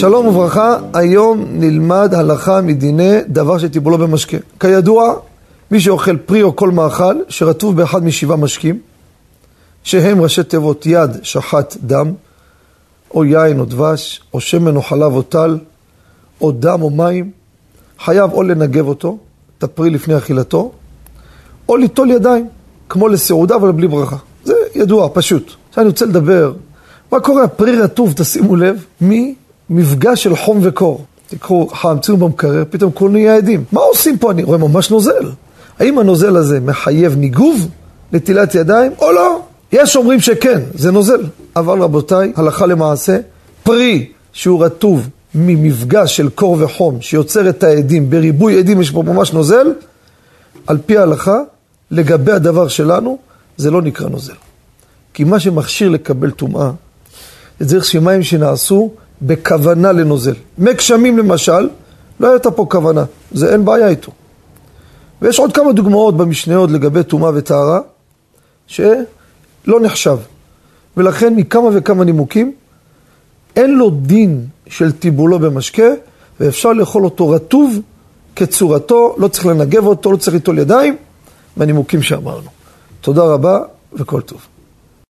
שלום וברכה, היום נלמד הלכה מדיני דבר שטיבולו במשקה. כידוע, מי שאוכל פרי או כל מאכל שרטוב באחד משבעה משקים, שהם ראשי תיבות יד, שחט, דם, או יין או דבש, או שמן או חלב או טל, או דם או מים, חייב או לנגב אותו, את הפרי לפני אכילתו, או ליטול ידיים, כמו לסעודה אבל בלי ברכה. זה ידוע, פשוט. עכשיו אני רוצה לדבר, מה קורה? הפרי רטוב, תשימו לב, ממפגש של חום וקור. תיקחו חמצים במקרר, פתאום כולנו נהיה עדים. מה עושים פה? אני רואה ממש נוזל. האם הנוזל הזה מחייב ניגוב, נטילת ידיים, או לא? יש אומרים שכן, זה נוזל. אבל רבותיי, הלכה למעשה, פרי שהוא רטוב ממפגש של קור וחום, שיוצר את העדים, בריבוי עדים יש פה ממש נוזל, על פי ההלכה, לגבי הדבר שלנו, זה לא נקרא נוזל. כי מה שמכשיר לקבל טומאה, זה דרך שמים שנעשו בכוונה לנוזל. מי גשמים למשל, לא הייתה פה כוונה, זה אין בעיה איתו. ויש עוד כמה דוגמאות במשניות לגבי טומאה וטהרה, שלא נחשב. ולכן מכמה וכמה נימוקים, אין לו דין של טיבולו במשקה, ואפשר לאכול אותו רטוב כצורתו, לא צריך לנגב אותו, לא צריך ליטול ידיים, מהנימוקים שאמרנו. תודה רבה וכל טוב.